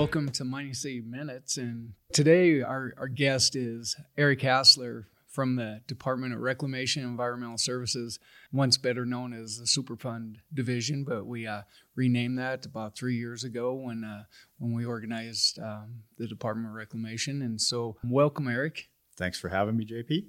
Welcome to Mining City Minutes. And today, our, our guest is Eric Hassler from the Department of Reclamation and Environmental Services, once better known as the Superfund Division, but we uh, renamed that about three years ago when uh, when we organized um, the Department of Reclamation. And so, welcome, Eric. Thanks for having me, JP.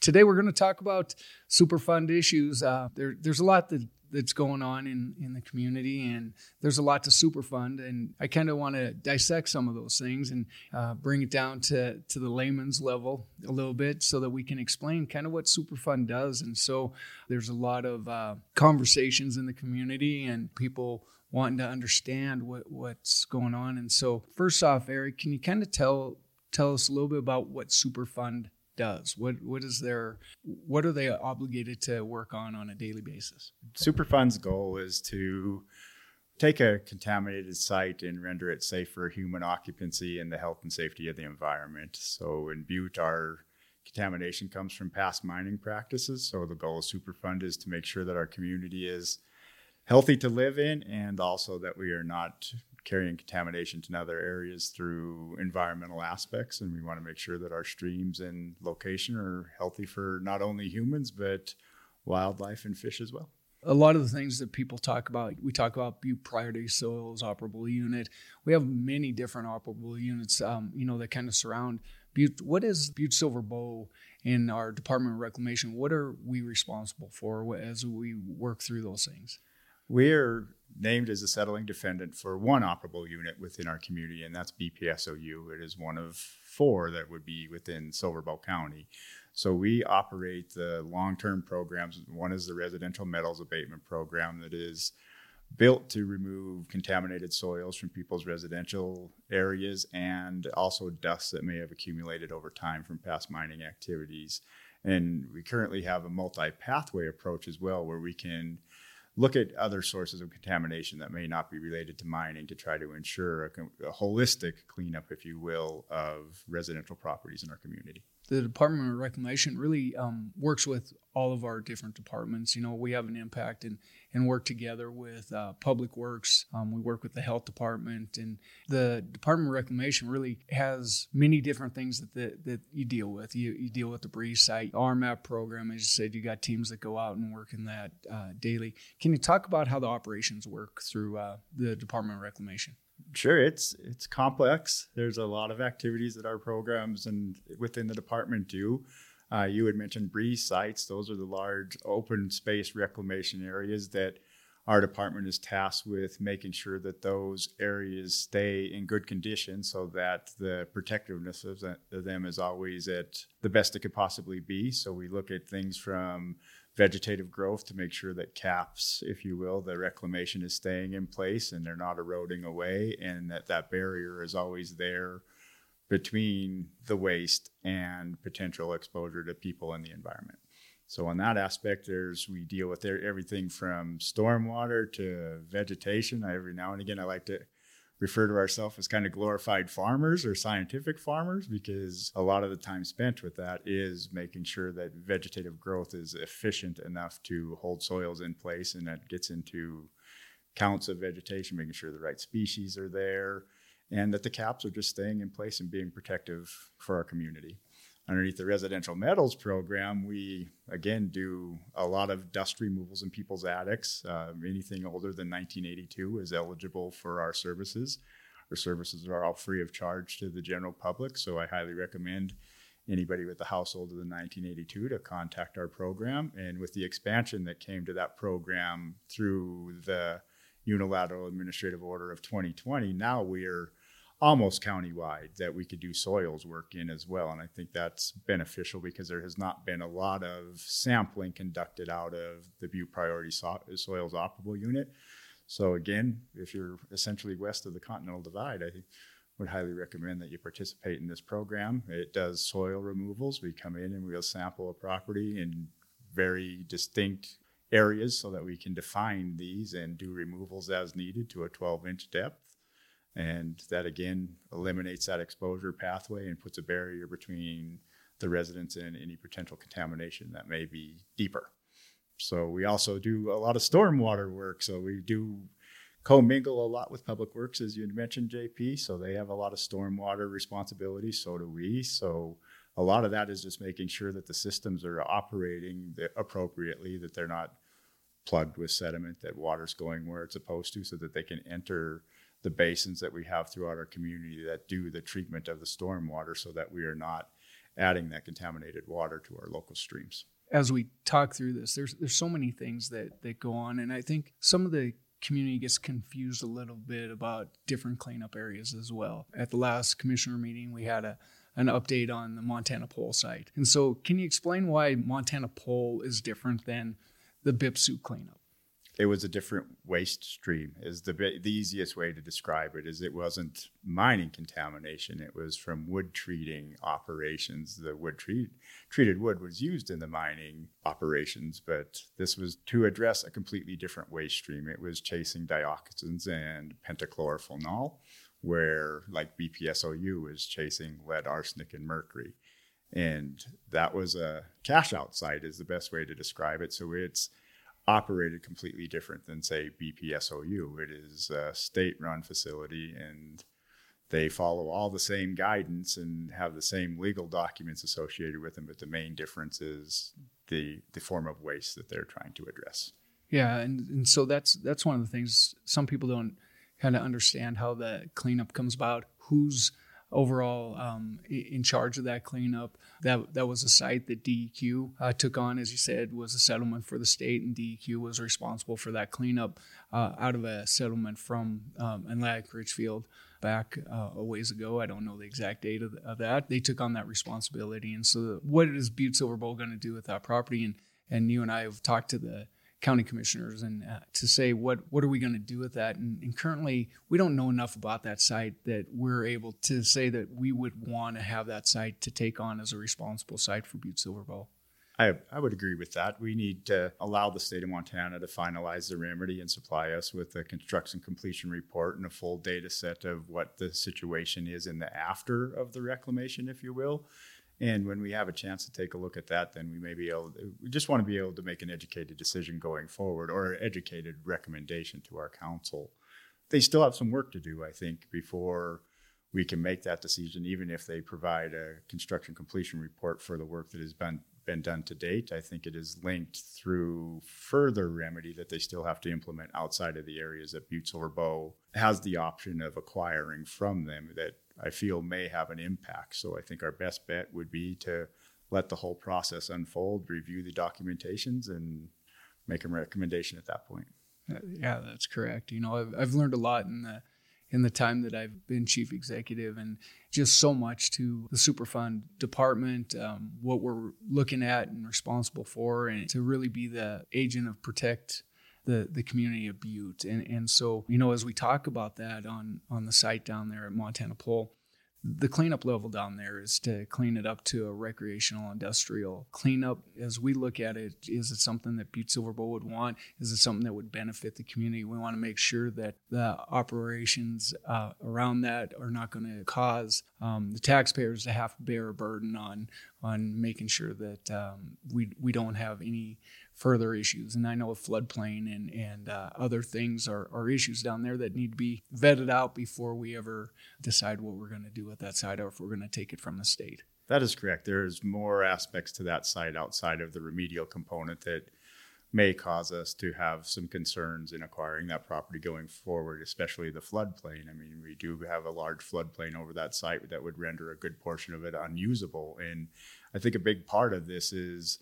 Today, we're going to talk about Superfund issues. Uh, there, there's a lot that that's going on in, in the community, and there's a lot to Superfund. And I kind of want to dissect some of those things and uh, bring it down to, to the layman's level a little bit so that we can explain kind of what Superfund does. And so there's a lot of uh, conversations in the community and people wanting to understand what, what's going on. And so, first off, Eric, can you kind of tell tell us a little bit about what Superfund does? What what is their what are they obligated to work on on a daily basis? Superfund's goal is to take a contaminated site and render it safe for human occupancy and the health and safety of the environment. So in Butte, our contamination comes from past mining practices. So the goal of Superfund is to make sure that our community is healthy to live in and also that we are not carrying contamination to other areas through environmental aspects. And we want to make sure that our streams and location are healthy for not only humans, but wildlife and fish as well. A lot of the things that people talk about, we talk about Butte Priority Soils Operable Unit. We have many different operable units, um, you know, that kind of surround Butte. What is Butte Silver Bow in our Department of Reclamation? What are we responsible for as we work through those things? We're named as a settling defendant for one operable unit within our community, and that's BPSOU. It is one of four that would be within Silver County. So we operate the long term programs. One is the residential metals abatement program that is built to remove contaminated soils from people's residential areas and also dust that may have accumulated over time from past mining activities. And we currently have a multi pathway approach as well, where we can look at other sources of contamination that may not be related to mining to try to ensure a, a holistic cleanup, if you will, of residential properties in our community the Department of Reclamation really um, works with all of our different departments. You know, we have an impact and, and work together with uh, Public Works. Um, we work with the Health Department, and the Department of Reclamation really has many different things that that, that you deal with. You, you deal with the BRES site, RMAP program, as you said, you got teams that go out and work in that uh, daily. Can you talk about how the operations work through uh, the Department of Reclamation? Sure, it's it's complex. There's a lot of activities that our programs and within the department do. Uh, you had mentioned BRES sites; those are the large open space reclamation areas that our department is tasked with making sure that those areas stay in good condition so that the protectiveness of them is always at the best it could possibly be. So we look at things from vegetative growth to make sure that caps, if you will, the reclamation is staying in place and they're not eroding away, and that that barrier is always there between the waste and potential exposure to people and the environment. So on that aspect, there's we deal with everything from stormwater to vegetation. Every now and again, I like to refer to ourselves as kind of glorified farmers or scientific farmers because a lot of the time spent with that is making sure that vegetative growth is efficient enough to hold soils in place and that gets into counts of vegetation, making sure the right species are there and that the caps are just staying in place and being protective for our community underneath the residential metals program, we again do a lot of dust removals in people's attics. Uh, anything older than 1982 is eligible for our services. Our services are all free of charge to the general public, so I highly recommend anybody with a house older than 1982 to contact our program. And with the expansion that came to that program through the unilateral administrative order of 2020, now we are almost countywide that we could do soils work in as well. And I think that's beneficial because there has not been a lot of sampling conducted out of the Butte Priority so- Soils Operable Unit. So again, if you're essentially west of the Continental Divide, I would highly recommend that you participate in this program. It does soil removals. We come in and we'll sample a property in very distinct areas so that we can define these and do removals as needed to a 12 inch depth. And that again eliminates that exposure pathway and puts a barrier between the residents and any potential contamination that may be deeper. So we also do a lot of stormwater work. So we do commingle a lot with Public Works, as you mentioned, JP. So they have a lot of stormwater responsibilities. So do we. So a lot of that is just making sure that the systems are operating appropriately, that they're not plugged with sediment, that water's going where it's supposed to, so that they can enter the basins that we have throughout our community that do the treatment of the stormwater so that we are not adding that contaminated water to our local streams. As we talk through this, there's there's so many things that, that go on and I think some of the community gets confused a little bit about different cleanup areas as well. At the last commissioner meeting, we had a an update on the Montana Pole site. And so, can you explain why Montana Pole is different than the BIPSU cleanup? It was a different waste stream is the the easiest way to describe it is it wasn't mining contamination it was from wood treating operations. The wood treat, treated wood was used in the mining operations but this was to address a completely different waste stream. It was chasing dioxins and pentachlorophenol where like BPSOU was chasing lead arsenic and mercury. And that was a cash out site is the best way to describe it. So it's operated completely different than say BPSOU. It is a state-run facility and they follow all the same guidance and have the same legal documents associated with them, but the main difference is the the form of waste that they're trying to address. Yeah, and, and so that's that's one of the things some people don't kind of understand how the cleanup comes about. Who's overall um, in charge of that cleanup. That that was a site that DEQ uh, took on, as you said, was a settlement for the state, and DEQ was responsible for that cleanup uh, out of a settlement from um, Atlantic Richfield back uh, a ways ago. I don't know the exact date of, of, that. They took on that responsibility, and so what is Butte Silver Bow going to do with that property? And and you and I have talked to the county commissioners and uh, to say what what are we going to do with that and, and, currently we don't know enough about that site that we're able to say that we would want to have that site to take on as a responsible site for butte silver Bow. I, I would agree with that. We need to allow the state of Montana to finalize the remedy and supply us with a construction completion report and a full data set of what the situation is in the after of the reclamation, if you will. And when we have a chance to take a look at that, then we may be able. To, we just want to be able to make an educated decision going forward, or educated recommendation to our council. They still have some work to do, I think, before we can make that decision. Even if they provide a construction completion report for the work that has been been done to date, I think it is linked through further remedy that they still have to implement outside of the areas that Butte Silver Bow has the option of acquiring from them that I feel may have an impact. So I think our best bet would be to let the whole process unfold, review the documentations, and make a recommendation at that point. Uh, yeah, that's correct. You know, I've, I've learned a lot in the in the time that I've been chief executive, and just so much to the Superfund department, um, what we're looking at and responsible for, and to really be the agent of protect the the community of Butte. And and so you know as we talk about that on on the site down there at Montana Pole, the cleanup level down there is to clean it up to a recreational industrial cleanup. As we look at it, is it something that Butte Silver Bow would want? Is it something that would benefit the community? We want to make sure that the operations uh, around that are not going to cause um, the taxpayers to have to bear a burden on on making sure that um, we we don't have any further issues. And I know a floodplain and and uh, other things are, are issues down there that need to be vetted out before we ever decide what we're going to do with that site or if we're going to take it from the state. That is correct. There's more aspects to that site outside of the remedial component that may cause us to have some concerns in acquiring that property going forward, especially the floodplain. I mean, we do have a large floodplain over that site that would render a good portion of it unusable. And I think a big part of this is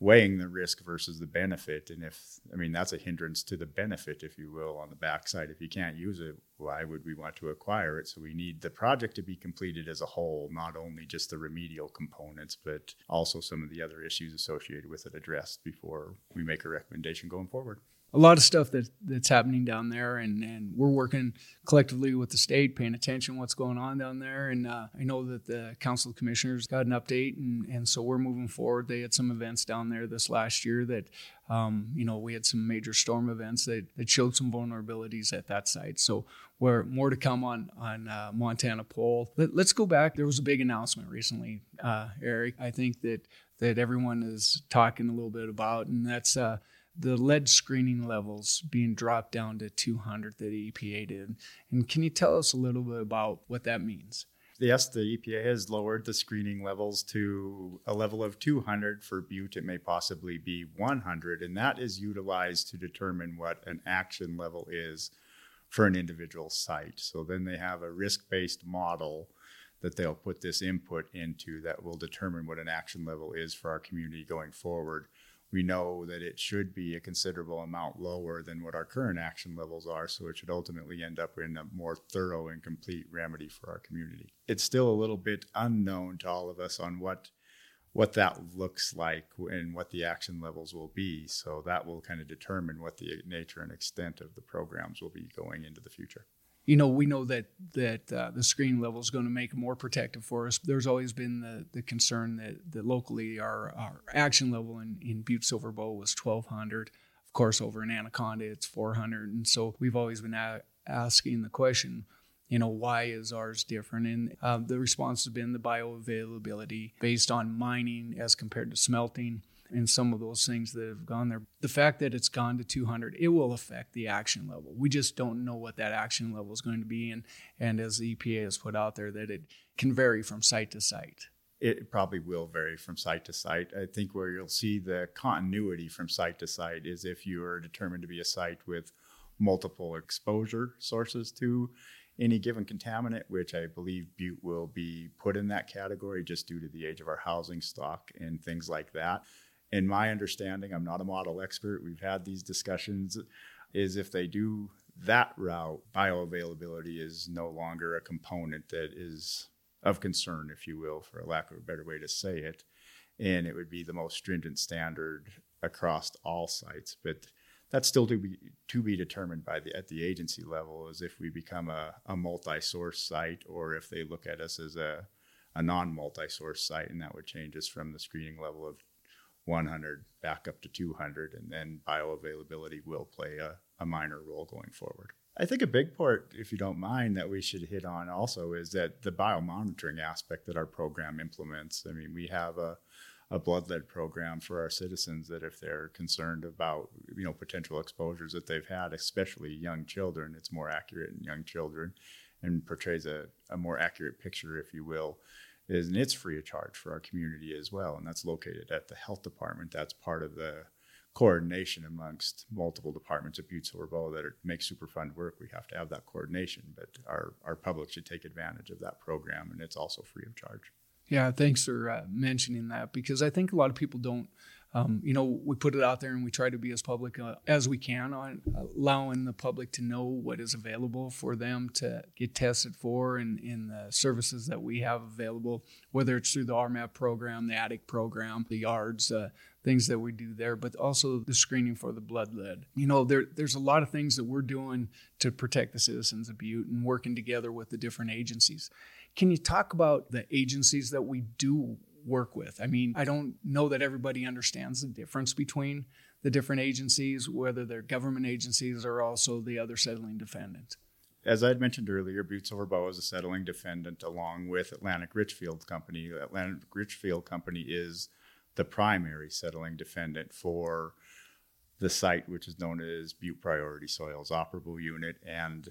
weighing the risk versus the benefit. And if, I mean, that's a hindrance to the benefit, if you will, on the backside. If you can't use it, why would we want to acquire it? So we need the project to be completed as a whole, not only just the remedial components, but also some of the other issues associated with it addressed before we make a recommendation going forward a lot of stuff that that's happening down there, and, and we're working collectively with the state, paying attention what's going on down there. And uh, I know that the council of commissioners got an update, and, and so we're moving forward. They had some events down there this last year that, um, you know, we had some major storm events that, that showed some vulnerabilities at that site. So we're more to come on on uh, Montana Pole. Let, us go back. There was a big announcement recently, uh, Eric. I think that that everyone is talking a little bit about, and that's uh, the lead screening levels being dropped down to 200 that the EPA did. And can you tell us a little bit about what that means? Yes, the EPA has lowered the screening levels to a level of 200 for butte. It may possibly be 100, and that is utilized to determine what an action level is for an individual site. So then they have a risk based model that they'll put this input into that will determine what an action level is for our community going forward. We know that it should be a considerable amount lower than what our current action levels are, so it should ultimately end up in a more thorough and complete remedy for our community. It's still a little bit unknown to all of us on what what that looks like and what the action levels will be. So that will kind of determine what the nature and extent of the programs will be going into the future you know, we know that that uh, the screen level is going to make more protective for us. There's always been the, the concern that, that locally our, our action level in, in Butte Silver Bow was 1200. Of course, over in Anaconda, it's 400. And so we've always been a- asking the question, you know, why is ours different? And uh, the response has been the bioavailability based on mining as compared to smelting and some of those things that have gone there. The fact that it's gone to 200, it will affect the action level. We just don't know what that action level is going to be. And, and as the EPA has put out there, that it can vary from site to site. It probably will vary from site to site. I think where you'll see the continuity from site to site is if you are determined to be a site with multiple exposure sources to any given contaminant, which I believe Butte will be put in that category just due to the age of our housing stock and things like that in my understanding, I'm not a model expert. We've had these discussions. Is if they do that route, bioavailability is no longer a component that is of concern, if you will, for a lack of a better way to say it. And it would be the most stringent standard across all sites. But that's still to be to be determined by the at the agency level is if we become a, a multi-source site or if they look at us as a, a non-multi-source site and that would change us from the screening level of 100 back up to 200, and then bioavailability will play a, a minor role going forward. I think a big part, if you don't mind, that we should hit on also is that the biomonitoring aspect that our program implements. I mean, we have a, a blood lead program for our citizens that if they're concerned about you know potential exposures that they've had, especially young children, it's more accurate in young children and portrays a, a more accurate picture, if you will, is and it's free of charge for our community as well and that's located at the health department that's part of the coordination amongst multiple departments at Butte Bow that are, make Superfund work. We have to have that coordination, but our, our public should take advantage of that program, and it's also free of charge. Yeah, thanks for uh, mentioning that because I think a lot of people don't um, you know, we put it out there and we try to be as public uh, as we can on allowing the public to know what is available for them to get tested for and in the services that we have available, whether it's through the RMAP program, the attic program, the yards, uh, things that we do there, but also the screening for the blood lead. You know, there, there's a lot of things that we're doing to protect the citizens of Butte and working together with the different agencies. Can you talk about the agencies that we do work with. I mean, I don't know that everybody understands the difference between the different agencies, whether they're government agencies or also the other settling defendant. As I had mentioned earlier, Butte Silver Bow is a settling defendant along with Atlantic Richfield Company. Atlantic Richfield Company is the primary settling defendant for the site, which is known as Butte Priority Soils Operable Unit, and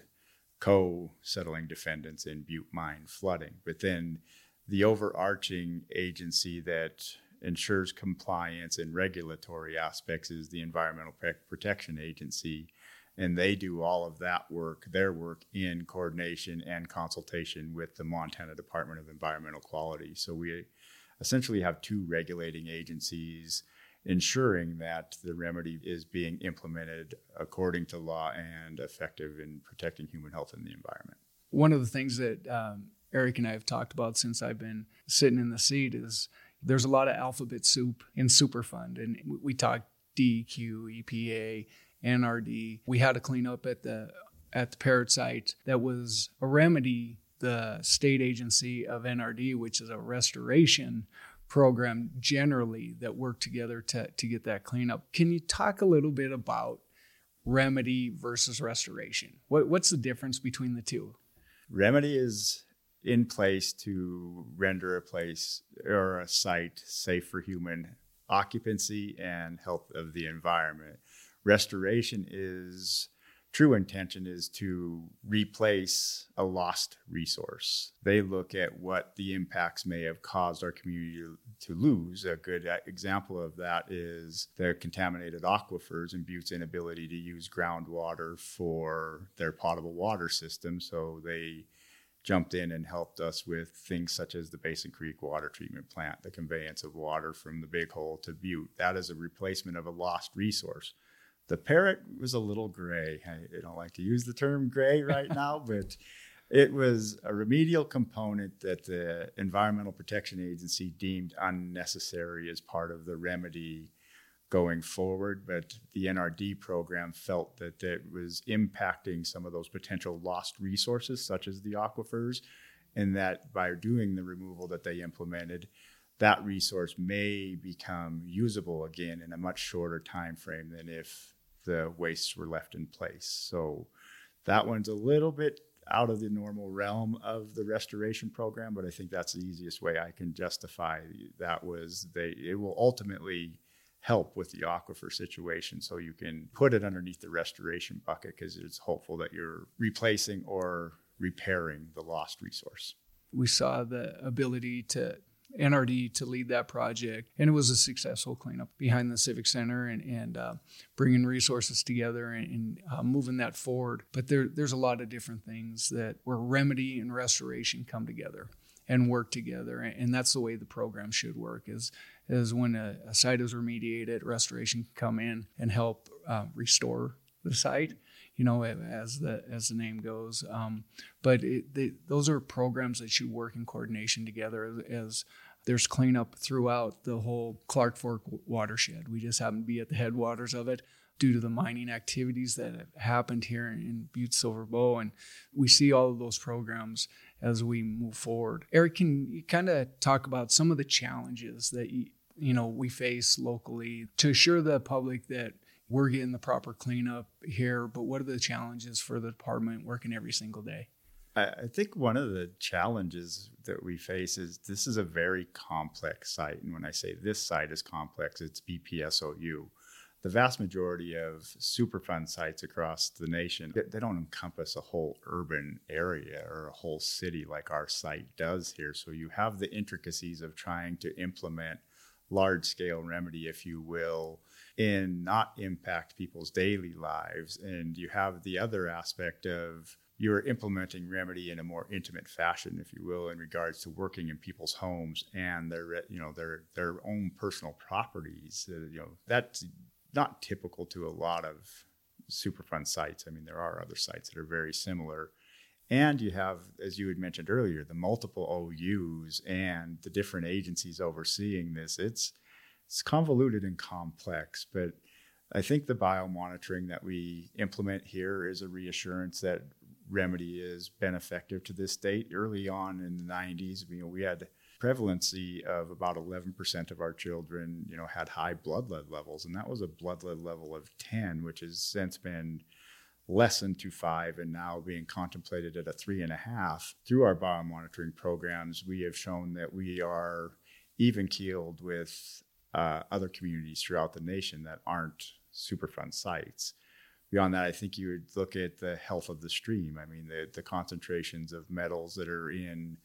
co settling defendants in Butte Mine flooding. But then the overarching agency that ensures compliance and regulatory aspects is the Environmental Protection Agency. And they do all of that work, their work in coordination and consultation with the Montana Department of Environmental Quality. So we essentially have two regulating agencies ensuring that the remedy is being implemented according to law and effective in protecting human health and the environment. One of the things that um, Eric and I have talked about since I've been sitting in the seat is there's a lot of alphabet soup in Superfund, and we talked DEQ, EPA, NRD. We had a cleanup at the at the parrot site that was a remedy the state agency of NRD, which is a restoration program generally that work together to, to get that cleanup. Can you talk a little bit about remedy versus restoration? What, what's the difference between the two? Remedy is in place to render a place or a site safe for human occupancy and health of the environment. Restoration is true intention is to replace a lost resource. They look at what the impacts may have caused our community to lose. A good example of that is the contaminated aquifers and Butte's inability to use groundwater for their potable water system. So they jumped in and helped us with things such as the Basin Creek water treatment plant, the conveyance of water from the Big Hole to Butte. That is a replacement of a lost resource. The parrot was a little gray. I, don't like to use the term gray right now, but it was a remedial component that the Environmental Protection Agency deemed unnecessary as part of the remedy going forward. But the NRD program felt that it was impacting some of those potential lost resources, such as the aquifers, and that by doing the removal that they implemented, that resource may become usable again in a much shorter time frame than if the wastes were left in place. So that one's a little bit out of the normal realm of the restoration program, but I think that's the easiest way I can justify that was they it will ultimately help with the aquifer situation so you can put it underneath the restoration bucket because it's hopeful that you're replacing or repairing the lost resource. We saw the ability to NRD to lead that project. And it was a successful cleanup behind the Civic Center and, and uh, bringing resources together and, and uh, moving that forward. But there, there's a lot of different things that where remedy and restoration come together and work together. And that's the way the program should work is, is when a, a site is remediated, restoration can come in and help uh, restore the site you know, as the as the name goes. Um, but it, they, those are programs that should work in coordination together as, as there's cleanup throughout the whole Clark Fork watershed. We just happen to be at the headwaters of it due to the mining activities that have happened here in Butte Silver Bow. And we see all of those programs as we move forward. Eric, can you kind of talk about some of the challenges that you, you know we face locally to assure the public that we're getting the proper cleanup here, but what are the challenges for the department working every single day? I think one of the challenges that we face is this is a very complex site. And when I say this site is complex, it's BPSOU. The vast majority of Superfund sites across the nation, they don't encompass a whole urban area or a whole city like our site does here. So you have the intricacies of trying to implement large scale remedy, if you will, and not impact people's daily lives. And you have the other aspect of you're implementing remedy in a more intimate fashion, if you will, in regards to working in people's homes and their, you know, their their own personal properties. Uh, you know, that's not typical to a lot of Superfund sites. I mean, there are other sites that are very similar. And you have, as you had mentioned earlier, the multiple OUs and the different agencies overseeing this. It's it's convoluted and complex, but I think the biomonitoring that we implement here is a reassurance that remedy has been effective to this date. Early on in the 90s, you know, we had prevalency of about 11% of our children, you know, had high blood lead levels, and that was a blood lead level of 10, which has since been lessened to five and now being contemplated at a three and a half. Through our biomonitoring programs, we have shown that we are even keeled with uh, other communities throughout the nation that aren't Superfund sites. Beyond that, I think you would look at the health of the stream. I mean, the, the concentrations of metals that are in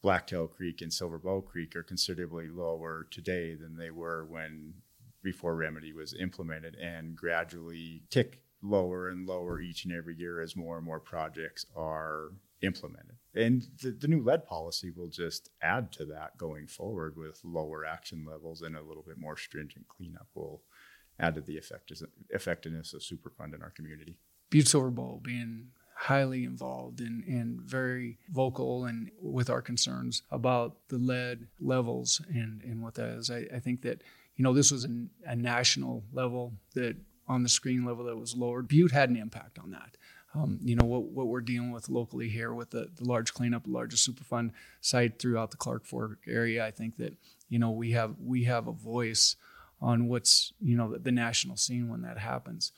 Blacktail Creek and Silver Bow Creek are considerably lower today than they were when before remedy was implemented and gradually tick lower and lower each and every year as more and more projects are implemented. And the, the, new lead policy will just add to that going forward with lower action levels and a little bit more stringent cleanup will add to the effectiveness of Superfund in our community. Butte Silver Bow being highly involved and, and very vocal and with our concerns about the lead levels and, and what that is. I, I think that, you know, this was a national level that on the screen level that was lowered. Butte had an impact on that um, you know what, what we're dealing with locally here with the, the large cleanup, largest Superfund site throughout the Clark Fork area. I think that you know we have we have a voice on what's you know the, the national scene when that happens.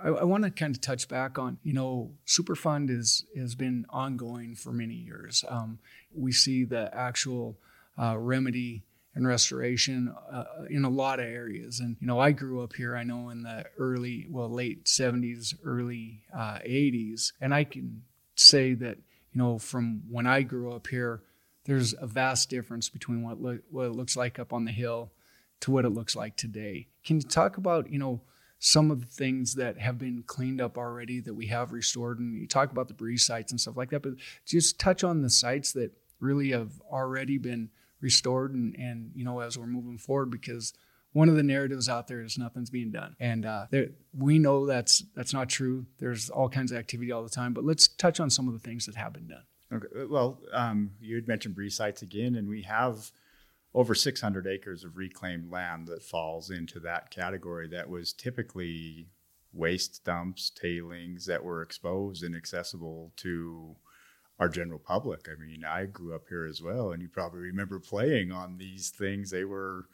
I, I want to kind of touch back on you know Superfund is has been ongoing for many years. Um, we see the actual uh, remedy and restoration uh, in a lot of areas. And you know, I grew up here. I know in the early, well, late '70s, early uh, '80s, and I can say that you know, from when I grew up here, there's a vast difference between what lo- what it looks like up on the hill to what it looks like today. Can you talk about you know? some of the things that have been cleaned up already that we have restored and you talk about the BRES sites and stuff like that but just touch on the sites that really have already been restored and, and you know as we're moving forward because one of the narratives out there is nothing's being done and uh, there, we know that's that's not true there's all kinds of activity all the time but let's touch on some of the things that have been done okay. well um, you had mentioned BRES sites again and we have over 600 acres of reclaimed land that falls into that category that was typically waste dumps tailings that were exposed and accessible to our general public. I mean, I grew up here as well, and you probably remember playing on these things. They were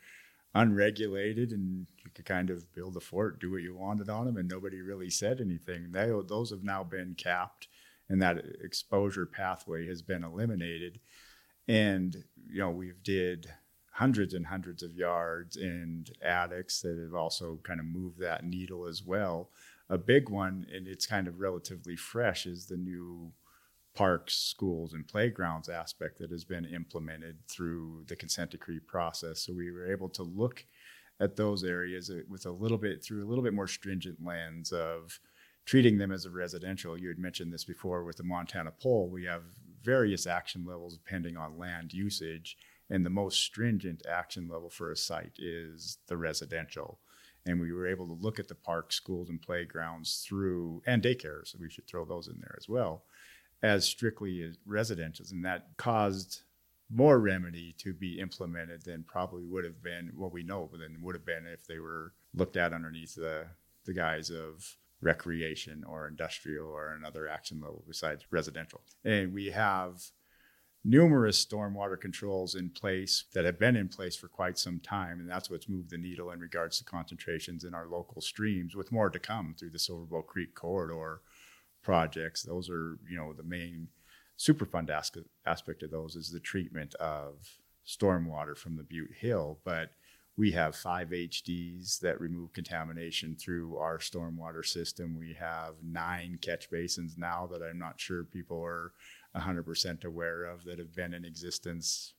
unregulated, and you could kind of build a fort, do what you wanted on them, and nobody really said anything. They, those have now been capped, and that exposure pathway has been eliminated. And you know, we've did hundreds and hundreds of yards and attics that have also kind of moved that needle as well. A big one, and it's kind of relatively fresh, is the new parks, schools, and playgrounds aspect that has been implemented through the consent decree process. So we were able to look at those areas uh, with a little bit through a little bit more stringent lens of treating them as a residential. You had mentioned this before with the Montana Pole. We have various action levels depending on land usage, and the most stringent action level for a site is the residential. And we were able to look at the parks, schools, and playgrounds through, and daycares. So we should throw those in there as well as strictly as residentials, and that caused more remedy to be implemented than probably would have been what we know than would have been if they were looked at underneath the the guise of recreation or industrial or another action level besides residential. And we have numerous stormwater controls in place that have been in place for quite some time, and that's what's moved the needle in regards to concentrations in our local streams, with more to come through the Silver Silverbow Creek corridor projects. Those are, you know, the main Superfund aspect of those is the treatment of stormwater from the Butte Hill. But we have five HDs that remove contamination through our stormwater system. We have nine catch basins now that I'm not sure people are 100% aware of that have been in existence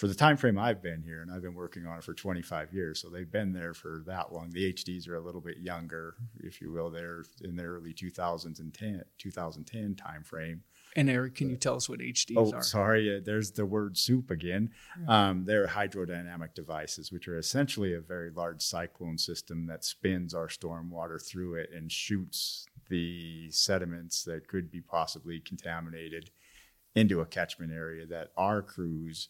for the time frame I've been here, and I've been working on it for 25 years, so they've been there for that long. The HDs are a little bit younger, if you will. They're in the early 2010 2010 time frame. And Eric, can you tell us what HDs oh, are? sorry, there's the word soup again. Um, they're hydrodynamic devices, which are essentially a very large cyclone system that spins our storm water through it and shoots the sediments that could be possibly contaminated into a catchment area that our crews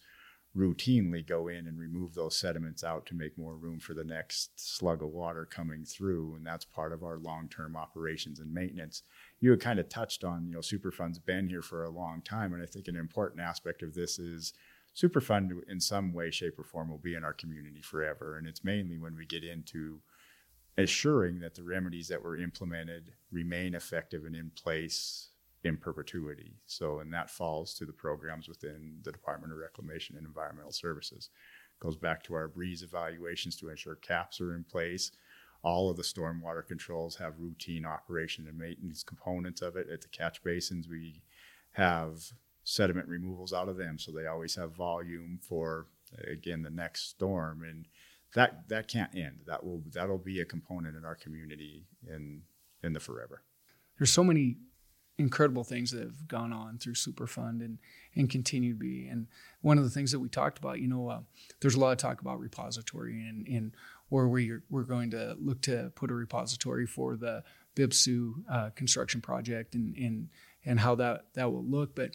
routinely go in and remove those sediments out to make more room for the next slug of water coming through and that's part of our long-term operations and maintenance. You had kind of touched on you know superfund's been here for a long time and i think an important aspect of this is superfund in some way shape or form will be in our community forever and it's mainly when we get into assuring that the remedies that were implemented remain effective and in place in perpetuity. So, and that falls to the programs within the Department of Reclamation and Environmental Services. Goes back to our BRES evaluations to ensure caps are in place. All of the stormwater controls have routine operation and maintenance components of it. At the catch basins, we have sediment removals out of them, so they always have volume for again the next storm, and that that can't end. That will that'll be a component in our community in in the forever. There's so many incredible things that have gone on through Superfund and and continue to be. And one of the things that we talked about, you know, uh, there's a lot of talk about repository and and where we're we're going to look to put a repository for the BIPSU uh, construction project and and and how that that will look, but.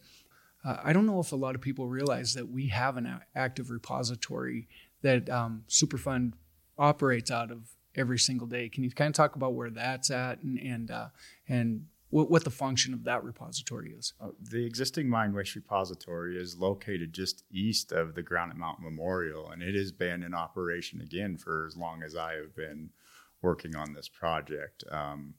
Uh, I don't know if a lot of people realize that we have an active repository that um, Superfund operates out of every single day. Can you kind of talk about where that's at and and uh, and what, what the function of that repository is. Uh, the existing mine waste repository is located just east of the Granite Mountain Memorial, and it has been in operation again for as long as I have been working on this project. Um,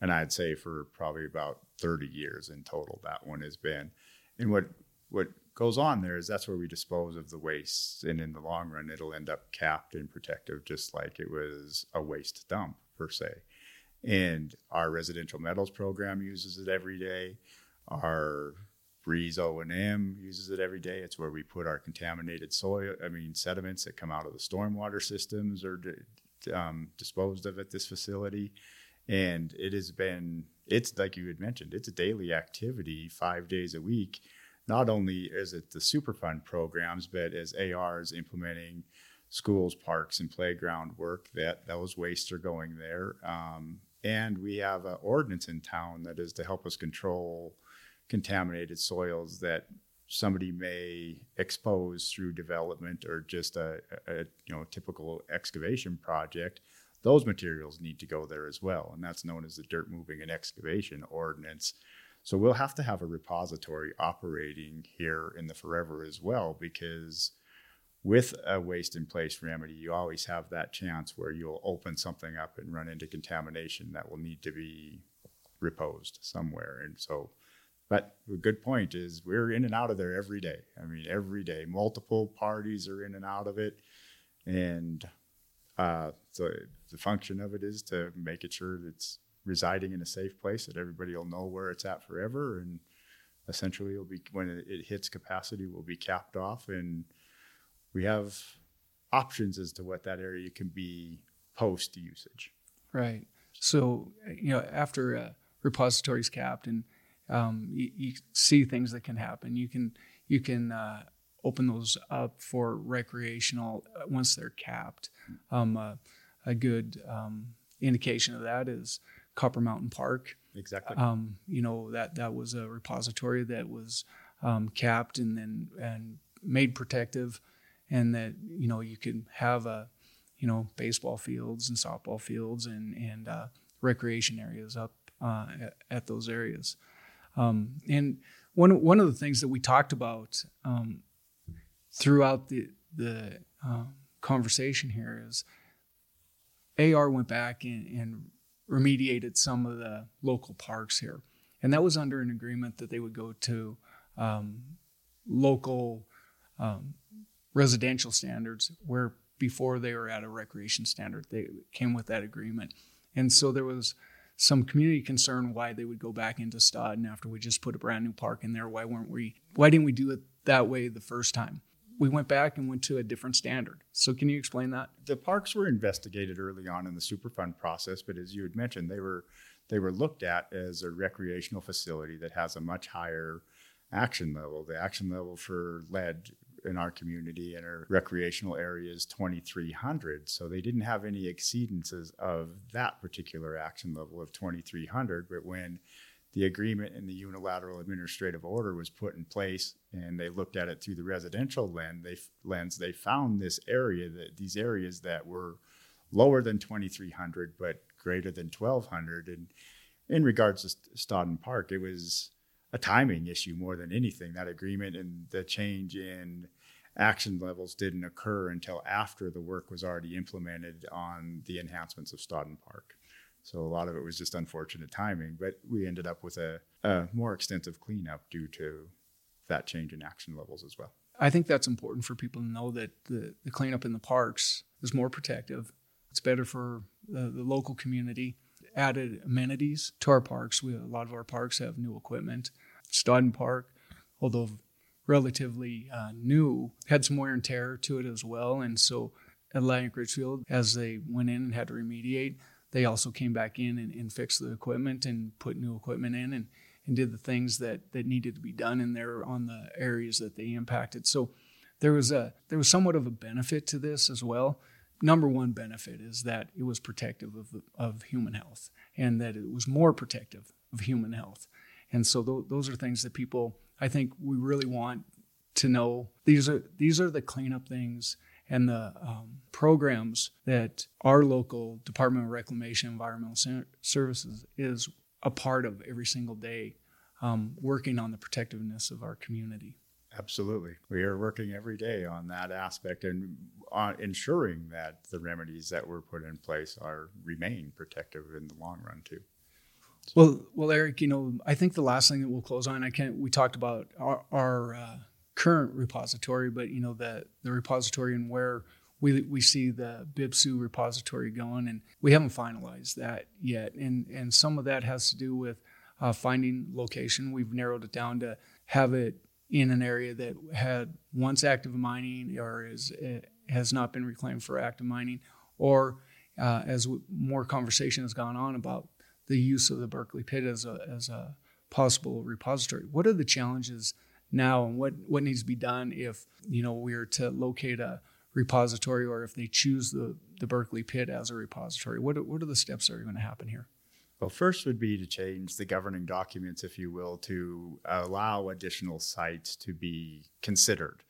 and I'd say for probably about 30 years in total, that one has been. And what what goes on there is that's where we dispose of the waste, and in the long run, it'll end up capped and protective, just like it was a waste dump per se. And our residential metals program uses it every day. Our BRES O and M uses it every day. It's where we put our contaminated soil, I mean sediments that come out of the stormwater systems or um, disposed of at this facility. And it has been, it's like you had mentioned, it's a daily activity, five days a week. Not only is it the Superfund programs, but as AR is implementing schools, parks, and playground work, that those wastes are going there. Um, and we have an ordinance in town that is to help us control contaminated soils that somebody may expose through development or just a, a, you know typical excavation project. Those materials need to go there as well and that's known as the dirt moving and excavation ordinance. So we'll have to have a repository operating here in the forever as well because with a waste in place remedy, you always have that chance where you'll open something up and run into contamination that will need to be reposed somewhere. And so, but a good point is we're in and out of there every day. I mean, every day, multiple parties are in and out of it. And uh, so the function of it is to make it sure that it's residing in a safe place that everybody will know where it's at forever. And essentially, it'll be when it hits capacity, will be capped off and we have options as to what that area can be post usage. Right. So, you know, after a repository is capped and um, you, you, see things that can happen, you can you can uh, open those up for recreational uh, once they're capped. Um, uh, a good um, indication of that is Copper Mountain Park. Exactly. Um, you know that that was a repository that was um, capped and then and made protective and that you know you could have a you know baseball fields and softball fields and and uh, recreation areas up uh, at, at, those areas. Um, and one one of the things that we talked about um, throughout the the uh, conversation here is AR went back and, and remediated some of the local parks here, and that was under an agreement that they would go to um, local um, residential standards where before they were at a recreation standard. They came with that agreement. And so there was some community concern why they would go back into Stodden after we just put a brand new park in there. Why weren't we why didn't we do it that way the first time? We went back and went to a different standard. So can you explain that? The parks were investigated early on in the Superfund process, but as you had mentioned, they were they were looked at as a recreational facility that has a much higher action level. The action level for lead in our community and our recreational areas 2300 so they didn't have any exceedances of that particular action level of 2300 but when the agreement and the unilateral administrative order was put in place and they looked at it through the residential lens they lens they found this area that these areas that were lower than 2300 but greater than 1200 and in regards to Stodden Park it was a timing issue more than anything. That agreement and the change in action levels didn't occur until after the work was already implemented on the enhancements of Stodden Park. So a lot of it was just unfortunate timing, but we ended up with a, a more extensive cleanup due to that change in action levels as well. I think that's important for people to know that the, the cleanup in the parks is more protective. It's better for the, the local community. Added amenities to our parks. We, a lot of our parks have new equipment. Stodden Park, although relatively uh, new, had some wear and tear to it as well. And so Atlantic Richfield, as they went in and had to remediate, they also came back in and, and fixed the equipment and put new equipment in and, and did the things that, that needed to be done in there on the areas that they impacted. So there was a there was somewhat of a benefit to this as well. Number one benefit is that it was protective of, of human health and that it was more protective of human health. And so th- those are things that people, I think, we really want to know. These are these are the cleanup things and the um, programs that our local Department of Reclamation Environmental Services is a part of every single day, um, working on the protectiveness of our community. Absolutely. We are working every day on that aspect and on ensuring that the remedies that were put in place are remain protective in the long run too. Well, well, Eric, you know, I think the last thing that we'll close on, I can't. We talked about our our, uh, current repository, but you know the the repository and where we we see the BIPSU repository going, and we haven't finalized that yet. And and some of that has to do with uh, finding location. We've narrowed it down to have it in an area that had once active mining or is eh, has not been reclaimed for active mining, or uh, as more conversation has gone on about the use of the Berkeley pit as a as a possible repository. What are the challenges now, and what what needs to be done if you know we are to locate a repository, or if they choose the the Berkeley pit as a repository? What what are the steps that are going to happen here? Well, first would be to change the governing documents, if you will, to allow additional sites to be considered.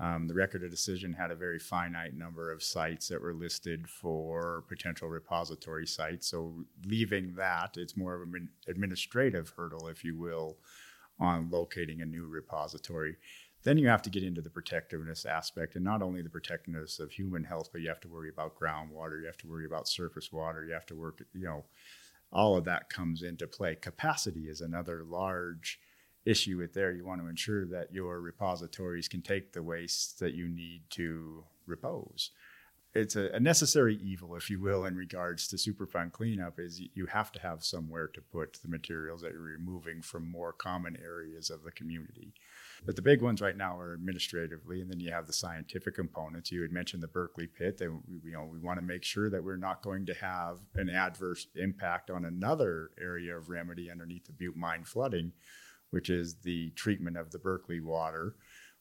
Um, the record of decision had a very finite number of sites that were listed for potential repository sites. So, leaving that, it's more of an administrative hurdle, if you will, on locating a new repository. Then you have to get into the protectiveness aspect, and not only the protectiveness of human health, but you have to worry about groundwater, you have to worry about surface water, you have to work, you know, all of that comes into play. Capacity is another large issue with there. You want to ensure that your repositories can take the waste that you need to repose. It's a, a, necessary evil, if you will, in regards to Superfund cleanup. Is you have to have somewhere to put the materials that you're removing from more common areas of the community. But the big ones right now are administratively, and then you have the scientific components. You had mentioned the Berkeley pit. That you know we want to make sure that we're not going to have an adverse impact on another area of remedy underneath the Butte mine flooding which is the treatment of the Berkeley water.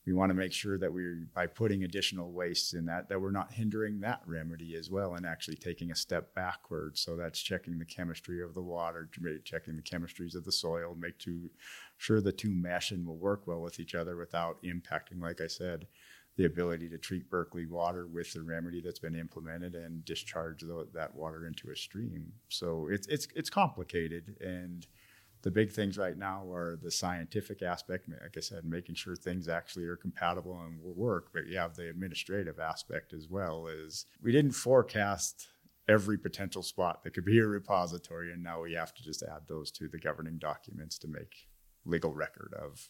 We want to make sure that we're by putting additional wastes in that, that we're not hindering that remedy as well and actually taking a step backwards. So that's checking the chemistry of the water, checking the chemistries of the soil, make sure the two mesh and will work well with each other without impacting, like I said, the ability to treat Berkeley water with the remedy that's been implemented and discharge the, that water into a stream. So it's it's it's complicated and the big things right now are the scientific aspect, like I said, making sure things actually are compatible and will work. But you have the administrative aspect as well. Is we didn't forecast every potential spot that could be a repository, and now we have to just add those to the governing documents to make legal record of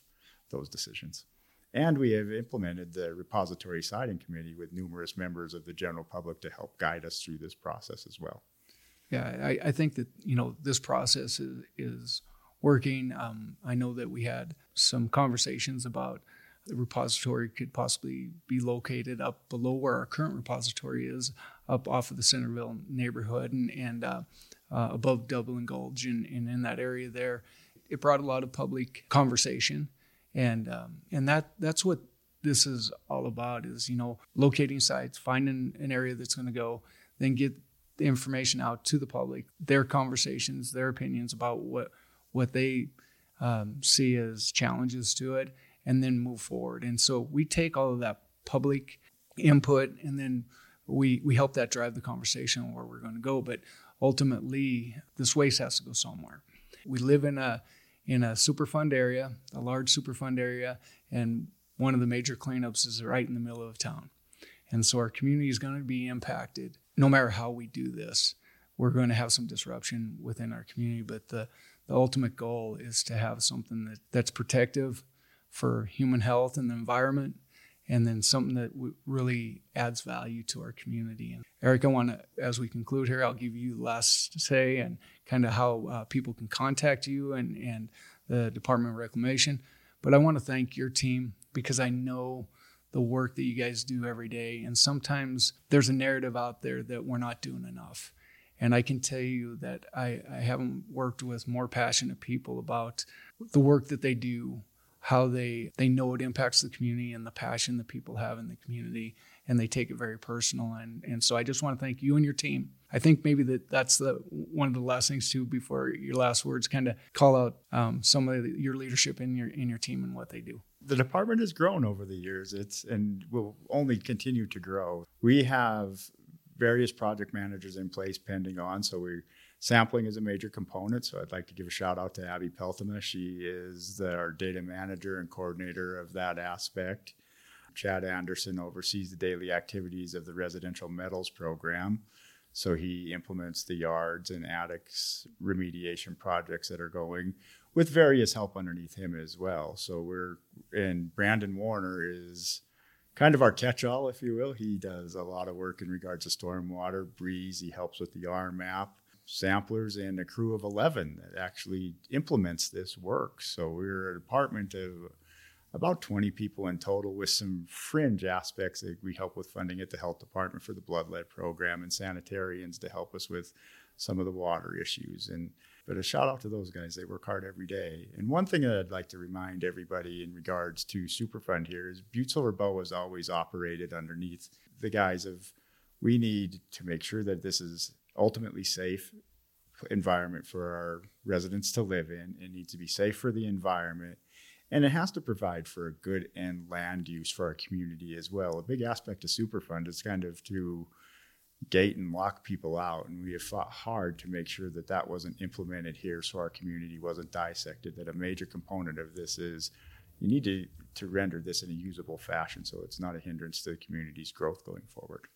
those decisions. And we have implemented the repository siting committee with numerous members of the general public to help guide us through this process as well. Yeah, I, I think that you know this process is, is working. Um, I know that we had some conversations about the repository could possibly be located up below where our current repository is, up off of the Centerville neighborhood and, and uh, uh, above Dublin Gulch and, and, in that area there. It brought a lot of public conversation, and um, and that that's what this is all about is you know locating sites, finding an area that's going to go, then get the information out to the public, their conversations, their opinions about what what they um, see as challenges to it, and then move forward. And so we take all of that public input and then we, we help that drive the conversation where we're going to go. But ultimately, this waste has to go somewhere. We live in a in a Superfund area, a large Superfund area, and one of the major cleanups is right in the middle of town. And so our community is going to be impacted no matter how we do this. We're going to have some disruption within our community, but the the ultimate goal is to have something that, that's protective for human health and the environment, and then something that w- really adds value to our community. And Eric, I want to, as we conclude here, I'll give you the last say and kind of how uh, people can contact you and, and the Department of Reclamation. But I want to thank your team because I know the work that you guys do every day. And sometimes there's a narrative out there that we're not doing enough. And I can tell you that I, I haven't worked with more passionate people about the work that they do, how they, they know it impacts the community and the passion that people have in the community, and they take it very personal. And, and so I just want to thank you and your team. I think maybe that that's the one of the last things too before your last words, kind of call out um, some of the, your leadership in your in your team and what they do the department has grown over the years. It's and will only continue to grow. We have various project managers in place pending on. So we sampling is a major component. So I'd like to give a shout out to Abby Peltema. She is the, our data manager and coordinator of that aspect. Chad Anderson oversees the daily activities of the residential metals program. So he implements the yards and attics remediation projects that are going with various help underneath him as well. So we're and Brandon Warner is kind of our catch-all, if you will. He does a lot of work in regards to stormwater, BRES. He helps with the RMAP samplers and a crew of 11 that actually implements this work. So we're a department of about 20 people in total with some fringe aspects that we help with funding at the health department for the blood lead program and sanitarians to help us with some of the water issues and but a shout out to those guys. They work hard every day. And one thing that i'd like to remind everybody in regards to superfund here is butte silver bow has always operated underneath the guise of we need to make sure that this is ultimately safe environment for our residents to live in. It needs to be safe for the environment. And it has to provide for a good end land use for our community as well. A big aspect of Superfund is kind of to gate and lock people out, and we have fought hard to make sure that that wasn't implemented here, so our community wasn't dissected. That a major component of this is you need to to render this in a usable fashion, so it's not a hindrance to the community's growth going forward.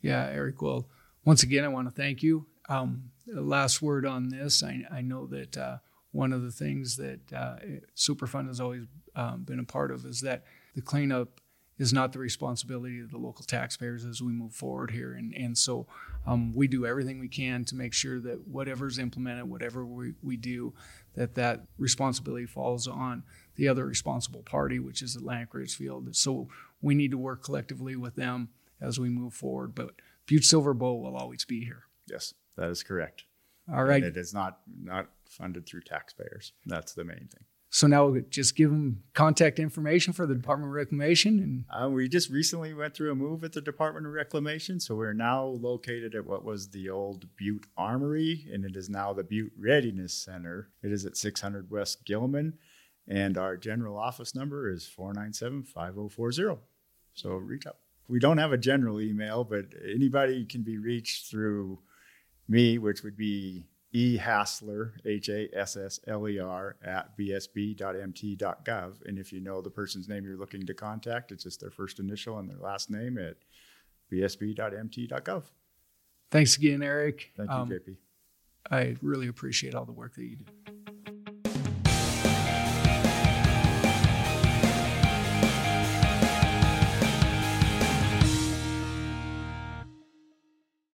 Yeah, Eric. Well, once again, I want to thank you. Um, last word on this. I, I know that. Uh, one of the things that uh, Superfund has always um, been a part of is that the cleanup is not the responsibility of the local taxpayers as we move forward here. And, and so um, we do everything we can to make sure that whatever's implemented, whatever we, we do, that that responsibility falls on the other responsible party, which is Atlantic Richfield. So we need to work collectively with them as we move forward. But Butte Silver Bow will always be here. Yes, that is correct. All right. And it is not not funded through taxpayers. That's the main thing. So now we'll just give them contact information for the Department of Reclamation. And uh, we just recently went through a move at the Department of Reclamation, so we're now located at what was the old Butte Armory, and it is now the Butte Readiness Center. It is at 600 West Gilman, and our general office number is 497-5040. So reach out. We don't have a general email, but anybody can be reached through me, which would be E Hassler, H A S S L E R, at bsb.mt.gov. And if you know the person's name you're looking to contact, it's just their first initial and their last name at bsb.mt.gov. Thanks again, Eric. Thank you, um, JP. I really appreciate all the work that you do.